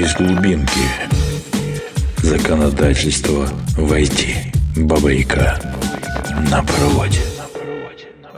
из глубинки законодательство войти. Бабайка на проводе.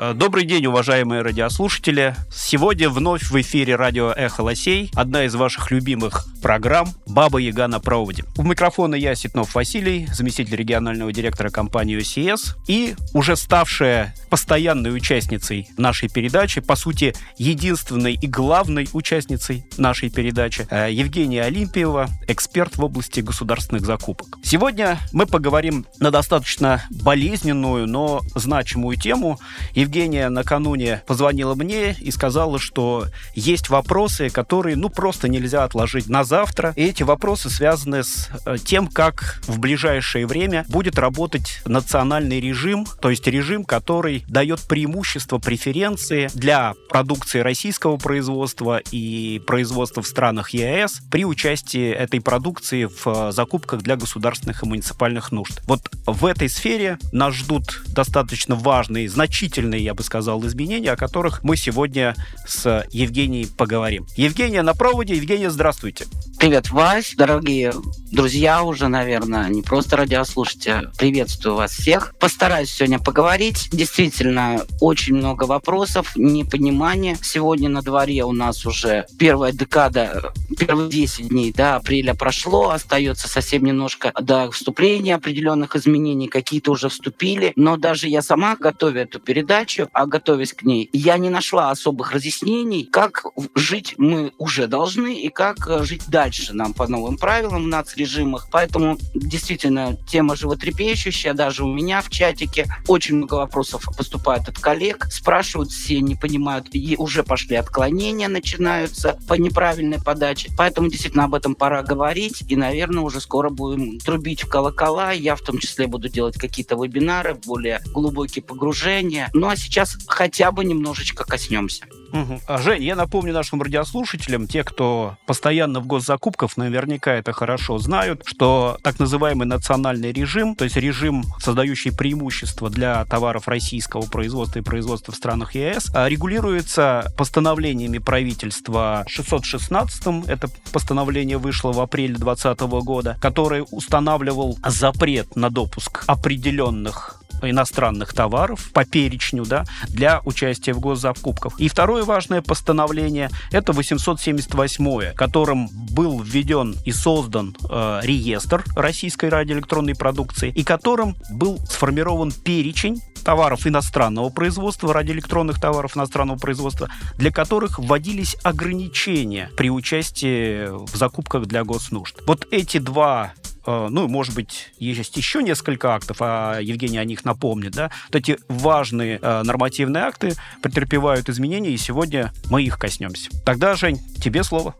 Э, добрый день, уважаемые радиослушатели. Сегодня вновь в эфире радио «Эхо Лосей», одна из ваших любимых программ «Баба Яга на проводе». У микрофона я, Ситнов Василий, заместитель регионального директора компании OCS и уже ставшая постоянной участницей нашей передачи, по сути, единственной и главной участницей нашей передачи, э, Евгения Олимпиева, эксперт в области государственных закупок. Сегодня мы поговорим на достаточно болезненную, но значимую тему. Евгения накануне позвонила мне и сказала, что есть вопросы, которые, ну, просто нельзя отложить на завтра. И эти вопросы связаны с э, тем, как в ближайшее время будет работать национальный режим, то есть режим, который дает преимущество, преференции для продукции российского производства и производства в странах ЕАЭС при участии этой продукции в э, закупках для государственных и муниципальных нужд. Вот в этой сфере нас ждут достаточно важные, значительные, я бы сказал, изменения, о которых мы сегодня с Евгенией поговорим. Евгения на проводе. Евгения, здравствуйте. Привет, Вась, дорогие друзья уже, наверное, не просто радиослушатели. Приветствую вас всех. Постараюсь сегодня поговорить. Действительно, очень много вопросов, непонимания. Сегодня на дворе у нас уже первая декада, первые 10 дней до апреля прошло. Остается совсем немножко до вступления определенных изменений. Какие-то уже вступили. Но даже я сама, готовя эту передачу, а готовясь к ней, я не нашла особых разъяснений, как жить мы уже должны и как э, жить дальше нам по новым правилам в нацрежимах. Поэтому действительно тема животрепещущая. Даже у меня в чатике очень много вопросов поступает от коллег. Спрашивают все, не понимают. И уже пошли отклонения, начинаются по неправильной подаче. Поэтому действительно об этом пора говорить. И, наверное, уже скоро будем трубить в колокола. Я в том числе буду делать какие-то вебинары, более глубокие погружения. Ну а сейчас хотя бы немножечко коснемся. Угу. Жень, я напомню нашим радиослушателям, те, кто постоянно в госзакупках, наверняка это хорошо знают, что так называемый национальный режим, то есть режим, создающий преимущество для товаров российского производства и производства в странах ЕС, а, регулируется постановлениями правительства 616, это постановление вышло в апреле 2020 года, которое устанавливал запрет на допуск определенных иностранных товаров по перечню да, для участия в госзакупках. И второе важное постановление – это 878, которым был введен и создан э, реестр российской радиоэлектронной продукции, и которым был сформирован перечень товаров иностранного производства, радиоэлектронных товаров иностранного производства, для которых вводились ограничения при участии в закупках для госнужд. Вот эти два ну, может быть, есть еще несколько актов, а Евгений о них напомнит, да, вот эти важные э, нормативные акты претерпевают изменения, и сегодня мы их коснемся. Тогда, Жень, тебе слово.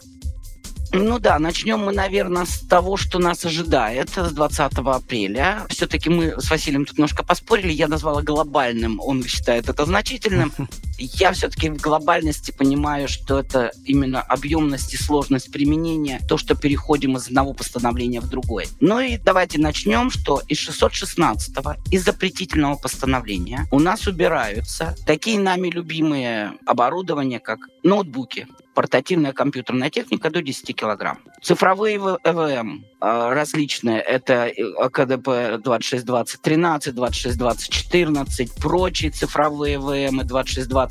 Ну да, начнем мы, наверное, с того, что нас ожидает с 20 апреля. Все-таки мы с Василием тут немножко поспорили. Я назвала глобальным, он считает это значительным. Я все-таки в глобальности понимаю, что это именно объемность и сложность применения, то, что переходим из одного постановления в другое. Ну и давайте начнем, что из 616 из запретительного постановления у нас убираются такие нами любимые оборудования, как ноутбуки, портативная компьютерная техника до 10 килограмм. Цифровые ЭВМ различные, это КДП 262013, 262014, прочие цифровые ЭВМ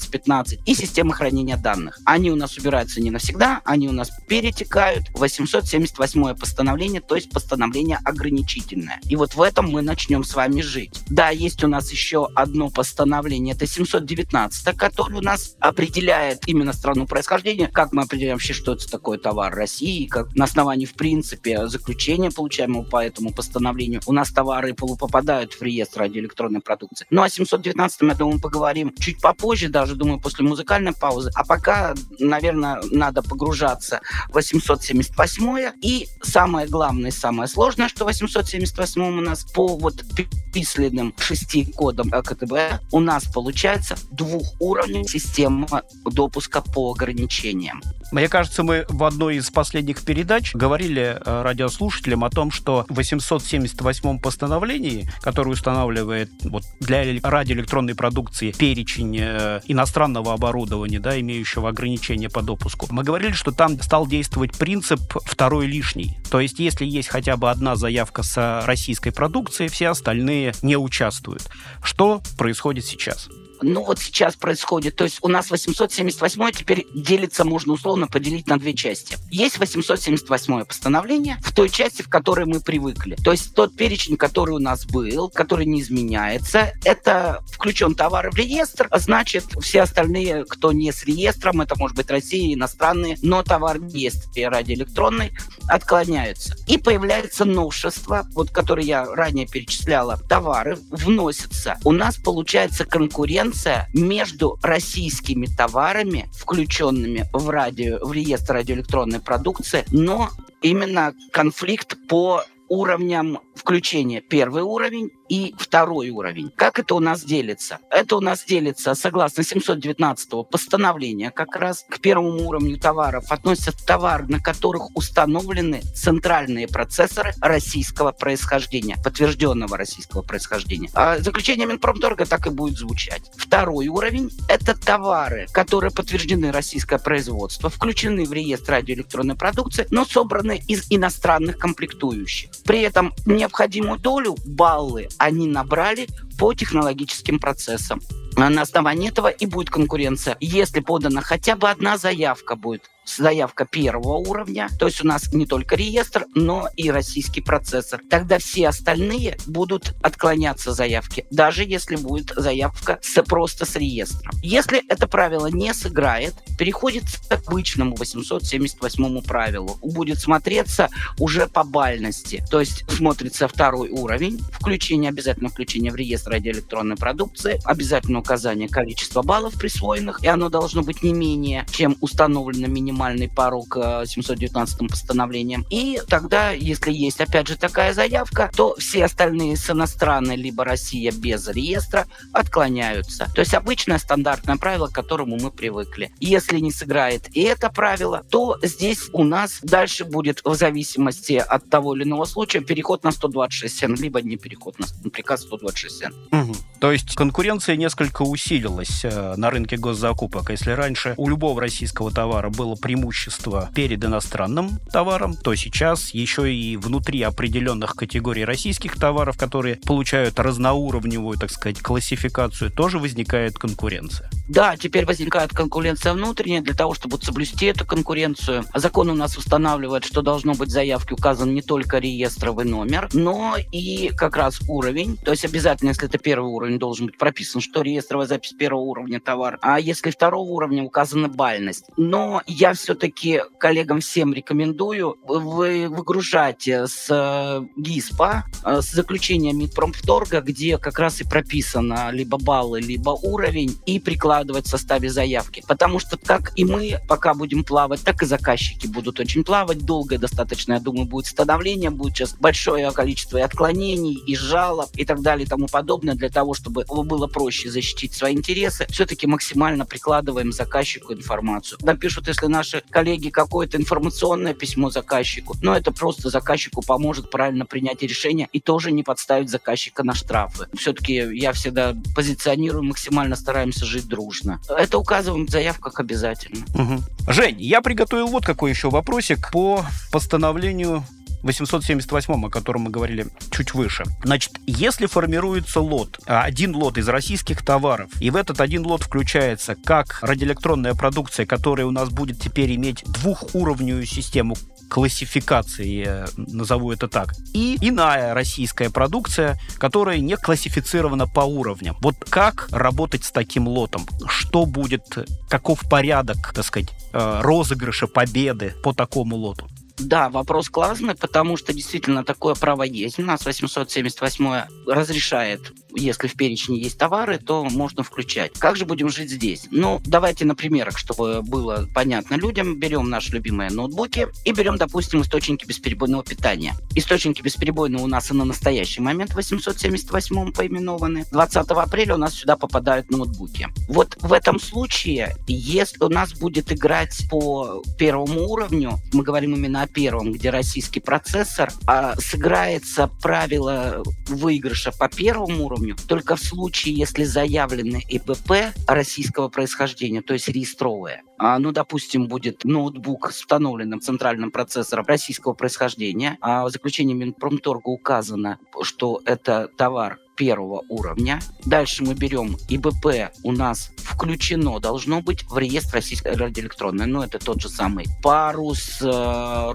262015 и системы хранения данных. Они у нас убираются не навсегда, они у нас перетекают в 878 постановление, то есть постановление ограничительное. И вот в этом мы начнем с вами жить. Да, есть у нас еще одно постановление, это 719, которое у нас определяет именно страну происхождения, как мы определяем вообще, что это такое товар России, как на основании, в принципе, заключения, получаемого по этому постановлению, у нас товары попадают в реестр радиоэлектронной продукции. Ну, о 719 я думаю, поговорим чуть попозже, даже, думаю, после музыкальной паузы. А пока, наверное, надо погружаться в 878 И самое главное, самое сложное, что в 878 у нас по вот перечисленным шести кодам КТБ у нас получается двухуровневая система допуска по ограничению населением. Мне кажется, мы в одной из последних передач говорили э, радиослушателям о том, что в 878 постановлении, которое устанавливает вот, для радиоэлектронной продукции перечень э, иностранного оборудования, да, имеющего ограничения по допуску, мы говорили, что там стал действовать принцип второй лишний. То есть, если есть хотя бы одна заявка с российской продукцией, все остальные не участвуют. Что происходит сейчас? Ну вот сейчас происходит. То есть у нас 878 теперь делится, можно условно поделить на две части. Есть 878 постановление в той части, в которой мы привыкли. То есть тот перечень, который у нас был, который не изменяется, это включен товары в реестр, а значит все остальные, кто не с реестром, это может быть Россия, иностранные, но товар есть радиоэлектронный, отклоняются. И появляется новшество, вот которое я ранее перечисляла, товары вносятся. У нас получается конкурент конкуренция между российскими товарами, включенными в, радио, в реестр радиоэлектронной продукции, но именно конфликт по уровням включения. Первый уровень и второй уровень. Как это у нас делится? Это у нас делится согласно 719 постановления как раз к первому уровню товаров относятся товары, на которых установлены центральные процессоры российского происхождения, подтвержденного российского происхождения. А заключение Минпромторга так и будет звучать. Второй уровень – это товары, которые подтверждены российское производство, включены в реестр радиоэлектронной продукции, но собраны из иностранных комплектующих. При этом необходимую долю баллы они набрали по технологическим процессам. На основании этого и будет конкуренция. Если подана хотя бы одна заявка будет заявка первого уровня, то есть у нас не только реестр, но и российский процессор. Тогда все остальные будут отклоняться заявки, даже если будет заявка с, просто с реестром. Если это правило не сыграет, переходит к обычному 878 правилу. Будет смотреться уже по бальности. То есть смотрится второй уровень, включение, обязательно включение в реестр радиоэлектронной продукции, обязательно указание количества баллов присвоенных, и оно должно быть не менее, чем установлено минимально минимальный порог 719 постановлением. И тогда, если есть, опять же, такая заявка, то все остальные с иностранной либо Россия без реестра отклоняются. То есть обычное стандартное правило, к которому мы привыкли. Если не сыграет и это правило, то здесь у нас дальше будет в зависимости от того или иного случая переход на 126 сен, либо не переход на приказ 126 сен. Угу. То есть конкуренция несколько усилилась э, на рынке госзакупок. Если раньше у любого российского товара было преимущество перед иностранным товаром, то сейчас еще и внутри определенных категорий российских товаров, которые получают разноуровневую, так сказать, классификацию, тоже возникает конкуренция. Да, теперь возникает конкуренция внутренняя для того, чтобы соблюсти эту конкуренцию. Закон у нас устанавливает, что должно быть в заявке указан не только реестровый номер, но и как раз уровень. То есть обязательно, если это первый уровень, должен быть прописан, что реестровая запись первого уровня товар. А если второго уровня указана бальность. Но я все-таки коллегам всем рекомендую вы выгружать с э, ГИСПа, э, с заключения Минпромторга, где как раз и прописано либо баллы, либо уровень, и прикладывать в составе заявки. Потому что как и мы пока будем плавать, так и заказчики будут очень плавать. Долгое достаточно, я думаю, будет становление, будет сейчас большое количество и отклонений, и жалоб, и так далее, и тому подобное, для того, чтобы было проще защитить свои интересы. Все-таки максимально прикладываем заказчику информацию. Напишут, если на наши коллеги какое-то информационное письмо заказчику, но это просто заказчику поможет правильно принять решение и тоже не подставить заказчика на штрафы. Все-таки я всегда позиционирую, максимально стараемся жить дружно. Это указываем в заявках обязательно. Угу. Жень, я приготовил вот какой еще вопросик по постановлению 878, о котором мы говорили чуть выше. Значит, если формируется лот, а, один лот из российских товаров, и в этот один лот включается как радиоэлектронная продукция, которая у нас будет теперь иметь двухуровневую систему классификации, я назову это так, и иная российская продукция, которая не классифицирована по уровням. Вот как работать с таким лотом? Что будет, каков порядок, так сказать, э, розыгрыша победы по такому лоту? Да, вопрос классный, потому что действительно такое право есть. У нас 878 разрешает, если в перечне есть товары, то можно включать. Как же будем жить здесь? Ну, давайте на примерах, чтобы было понятно людям. Берем наши любимые ноутбуки и берем, допустим, источники бесперебойного питания. Источники бесперебойного у нас и на настоящий момент в 878 поименованы. 20 апреля у нас сюда попадают ноутбуки. Вот в этом случае, если у нас будет играть по первому уровню, мы говорим именно о первом, где российский процессор, а сыграется правило выигрыша по первому уровню, уровню только в случае, если заявлены ИПП российского происхождения, то есть реестровые. А, ну, допустим, будет ноутбук с установленным центральным процессором российского происхождения, а в заключении Минпромторга указано, что это товар первого уровня. Дальше мы берем ИБП у нас включено должно быть в реестр российской радиоэлектронной. Ну, это тот же самый Парус, э,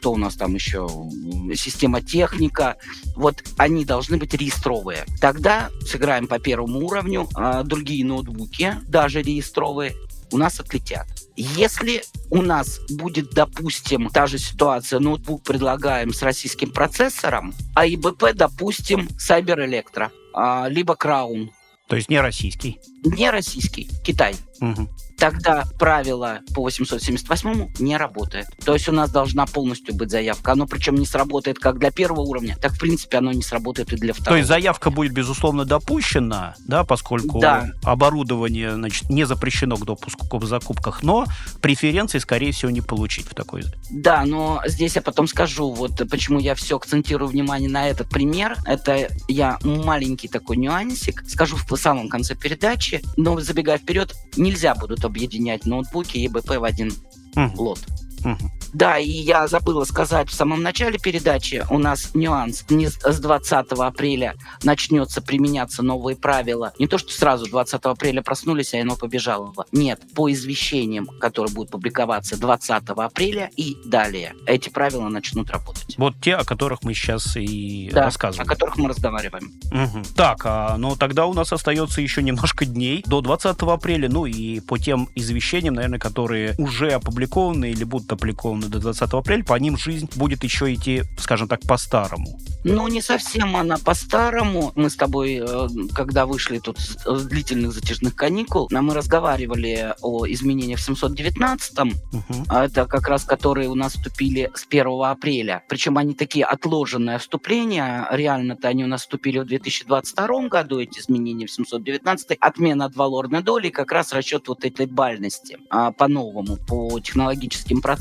кто у нас там еще, система техника. Вот они должны быть реестровые. Тогда сыграем по первому уровню, а другие ноутбуки, даже реестровые, у нас отлетят. Если у нас будет, допустим, та же ситуация, ноутбук предлагаем с российским процессором, а ИБП, допустим, Cyber Electro, а, либо Crown. То есть не российский? Не российский, Китай. Угу тогда правило по 878 не работает. То есть у нас должна полностью быть заявка. Оно причем не сработает как для первого уровня, так в принципе оно не сработает и для второго. То есть заявка будет безусловно допущена, да, поскольку да. оборудование значит, не запрещено к допуску в закупках, но преференции, скорее всего, не получить в такой. Да, но здесь я потом скажу, вот почему я все акцентирую внимание на этот пример. Это я маленький такой нюансик, скажу в самом конце передачи, но забегая вперед, нельзя будут объединять ноутбуки и БП в один угу. лот. Угу. Да, и я забыла сказать в самом начале передачи, у нас нюанс. Не с 20 апреля начнется применяться новые правила. Не то, что сразу 20 апреля проснулись, а оно побежало. Нет, по извещениям, которые будут публиковаться 20 апреля и далее, эти правила начнут работать. Вот те, о которых мы сейчас и да, рассказываем. о которых мы разговариваем. Угу. Так, а, ну тогда у нас остается еще немножко дней до 20 апреля, ну и по тем извещениям, наверное, которые уже опубликованы или будут опубликованы до 20 апреля, по ним жизнь будет еще идти, скажем так, по-старому. Ну, не совсем она по-старому. Мы с тобой, э, когда вышли тут с длительных затяжных каникул, мы разговаривали о изменениях в 719-м. Угу. Это как раз которые у нас вступили с 1 апреля. Причем они такие отложенные вступления. Реально-то они у нас вступили в 2022 году, эти изменения в 719 Отмена от валорной доли, как раз расчет вот этой бальности а, по-новому, по технологическим процессам.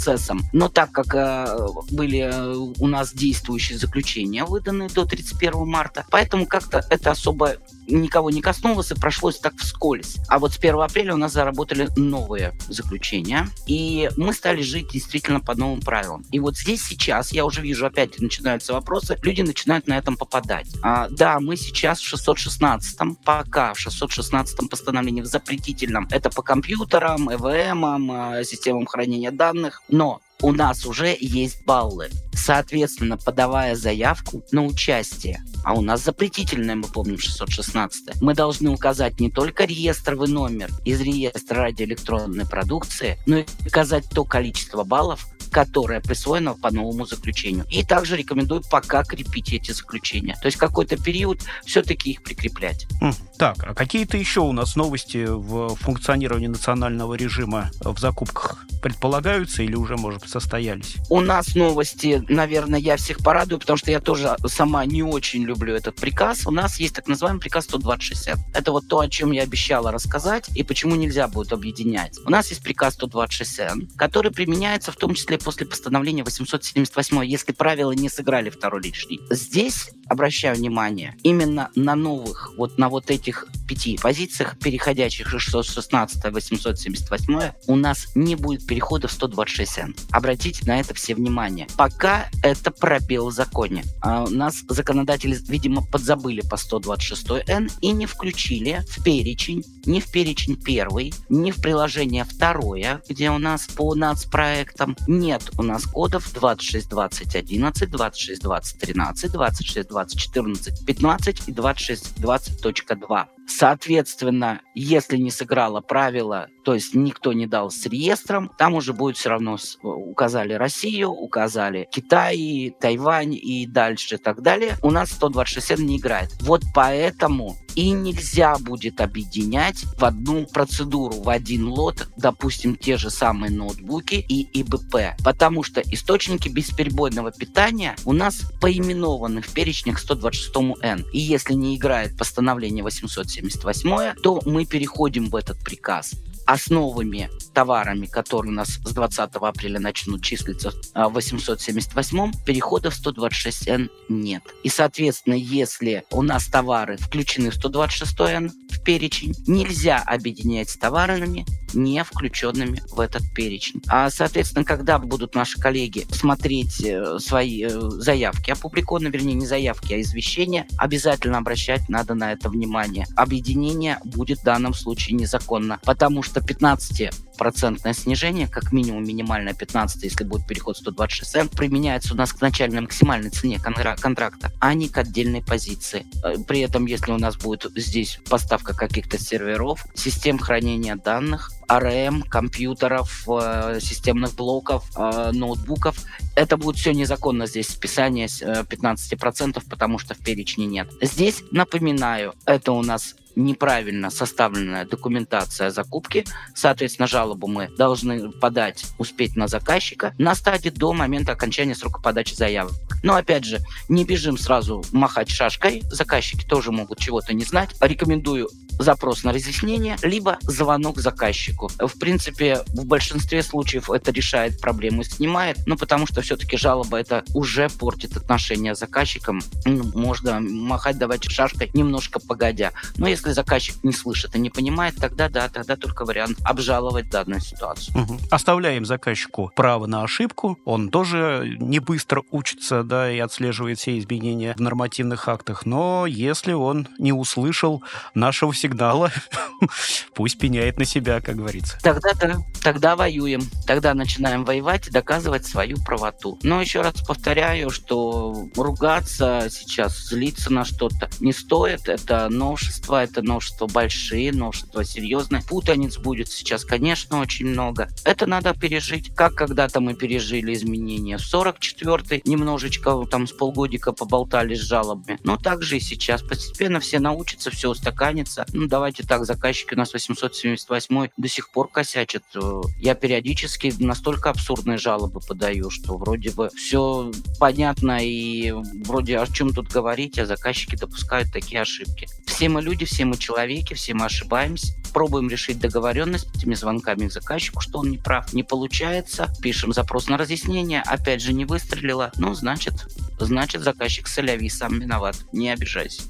Но так как э, были э, у нас действующие заключения, выданные до 31 марта, поэтому как-то это особо никого не коснулось и прошлось так вскользь. А вот с 1 апреля у нас заработали новые заключения, и мы стали жить действительно по новым правилам. И вот здесь сейчас, я уже вижу, опять начинаются вопросы, люди начинают на этом попадать. А, да, мы сейчас в 616-м, пока в 616-м постановлении в запретительном, это по компьютерам, ЭВМ, а, системам хранения данных, но у нас уже есть баллы. Соответственно, подавая заявку на участие, а у нас запретительное, мы помним, 616, мы должны указать не только реестровый номер из реестра радиоэлектронной продукции, но и указать то количество баллов, которое присвоено по новому заключению. И также рекомендую пока крепить эти заключения. То есть какой-то период все-таки их прикреплять. Так, а какие-то еще у нас новости в функционировании национального режима в закупках предполагаются или уже, может быть, состоялись? У нас новости, наверное, я всех порадую, потому что я тоже сама не очень люблю этот приказ. У нас есть так называемый приказ 12060. Это вот то, о чем я обещала рассказать и почему нельзя будет объединять. У нас есть приказ 12060, который применяется в том числе после постановления 878, если правила не сыграли второй лишний. Здесь обращаю внимание именно на новых, вот на вот этих пяти позициях, переходящих 616 878 у нас не будет перехода в 126N. Обратите на это все внимание. Пока это пробел в законе. А у нас законодатели, видимо, подзабыли по 126N и не включили в перечень, не в перечень первый, не в приложение второе, где у нас по нацпроектам нет у нас кодов 26 20 11, 26 20 13, 26 20 14, 15 и 26 20.2. Соответственно, если не сыграло правило, то есть никто не дал с реестром, там уже будет все равно указали Россию, указали Китай, Тайвань и дальше и так далее. У нас 126 не играет. Вот поэтому и нельзя будет объединять в одну процедуру, в один лот, допустим, те же самые ноутбуки и ИБП. Потому что источники бесперебойного питания у нас поименованы в перечнях 126N. И если не играет постановление 870, 878, то мы переходим в этот приказ основами товарами, которые у нас с 20 апреля начнут числиться в 878, перехода в 126Н нет. И, соответственно, если у нас товары включены в 126Н в перечень, нельзя объединять с товарами, не включенными в этот перечень. А, соответственно, когда будут наши коллеги смотреть э, свои э, заявки опубликованные, вернее, не заявки, а извещения, обязательно обращать надо на это внимание. Объединение будет в данном случае незаконно, потому что 15 процентное снижение, как минимум минимальное 15, если будет переход 126 цент, применяется у нас к начальной максимальной цене контракта, а не к отдельной позиции. Э, при этом, если у нас будет здесь поставка каких-то серверов, систем хранения данных, ARM, компьютеров, э, системных блоков, э, ноутбуков. Это будет все незаконно здесь списание 15%, потому что в перечне нет. Здесь, напоминаю, это у нас неправильно составленная документация закупки, соответственно, жалобу мы должны подать, успеть на заказчика на стадии до момента окончания срока подачи заявок. Но, опять же, не бежим сразу махать шашкой, заказчики тоже могут чего-то не знать. Рекомендую запрос на разъяснение, либо звонок заказчику. В принципе, в большинстве случаев это решает проблему, снимает, но потому что все-таки жалоба это уже портит отношения с заказчиком. Ну, можно махать, давать шашкой немножко погодя. Но если заказчик не слышит и не понимает, тогда да, тогда только вариант обжаловать данную ситуацию. Угу. Оставляем заказчику право на ошибку. Он тоже не быстро учится, да, и отслеживает все изменения в нормативных актах. Но если он не услышал нашего сигнала, сигнала, пусть пеняет на себя, как говорится. Тогда да, тогда воюем, тогда начинаем воевать и доказывать свою правоту. Но еще раз повторяю, что ругаться сейчас, злиться на что-то не стоит. Это новшества, это новшества большие, новшества серьезные. Путаниц будет сейчас, конечно, очень много. Это надо пережить, как когда-то мы пережили изменения. 44-й немножечко там с полгодика поболтали с жалобами. Но также и сейчас. Постепенно все научатся, все устаканится ну, давайте так, заказчики у нас 878 до сих пор косячат. Э, я периодически настолько абсурдные жалобы подаю, что вроде бы все понятно и вроде о чем тут говорить, а заказчики допускают такие ошибки. Все мы люди, все мы человеки, все мы ошибаемся. Пробуем решить договоренность этими звонками к заказчику, что он не прав. Не получается, пишем запрос на разъяснение, опять же не выстрелило, ну, значит, значит заказчик соляви, сам виноват, не обижайся.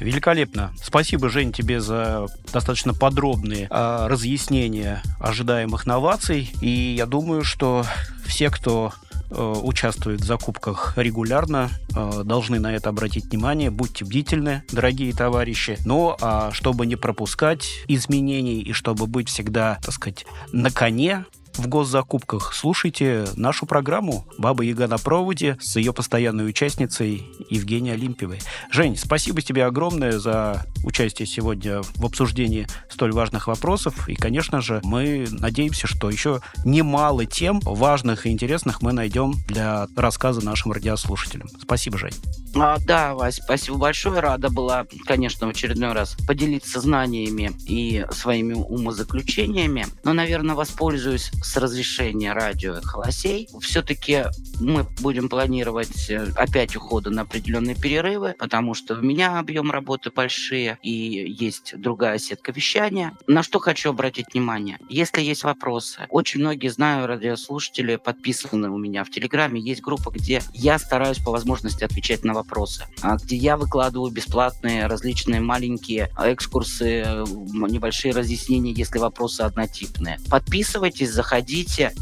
Великолепно. Спасибо, Жень, тебе за достаточно подробные э, разъяснения ожидаемых новаций. И я думаю, что все, кто э, участвует в закупках регулярно, э, должны на это обратить внимание. Будьте бдительны, дорогие товарищи. Но а чтобы не пропускать изменений и чтобы быть всегда, так сказать, на коне, в госзакупках, слушайте нашу программу «Баба Яга на проводе» с ее постоянной участницей Евгенией Олимпиевой. Жень, спасибо тебе огромное за участие сегодня в обсуждении столь важных вопросов. И, конечно же, мы надеемся, что еще немало тем важных и интересных мы найдем для рассказа нашим радиослушателям. Спасибо, Жень. А, да, Вась, спасибо большое. Рада была, конечно, в очередной раз поделиться знаниями и своими умозаключениями. Но, наверное, воспользуюсь с разрешения радио «Холосей». Все-таки мы будем планировать э, опять уходы на определенные перерывы, потому что у меня объем работы большие и есть другая сетка вещания. На что хочу обратить внимание? Если есть вопросы, очень многие знаю, радиослушатели подписаны у меня в Телеграме, есть группа, где я стараюсь по возможности отвечать на вопросы, а где я выкладываю бесплатные различные маленькие экскурсы, небольшие разъяснения, если вопросы однотипные. Подписывайтесь, заходите,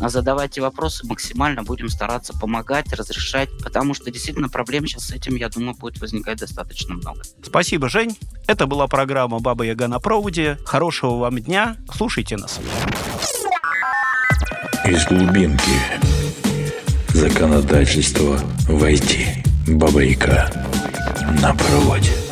задавайте вопросы, максимально будем стараться помогать, разрешать, потому что действительно проблем сейчас с этим, я думаю, будет возникать достаточно много. Спасибо, Жень. Это была программа «Баба Яга на проводе». Хорошего вам дня. Слушайте нас. Из глубинки законодательство войти. Баба Яга на проводе.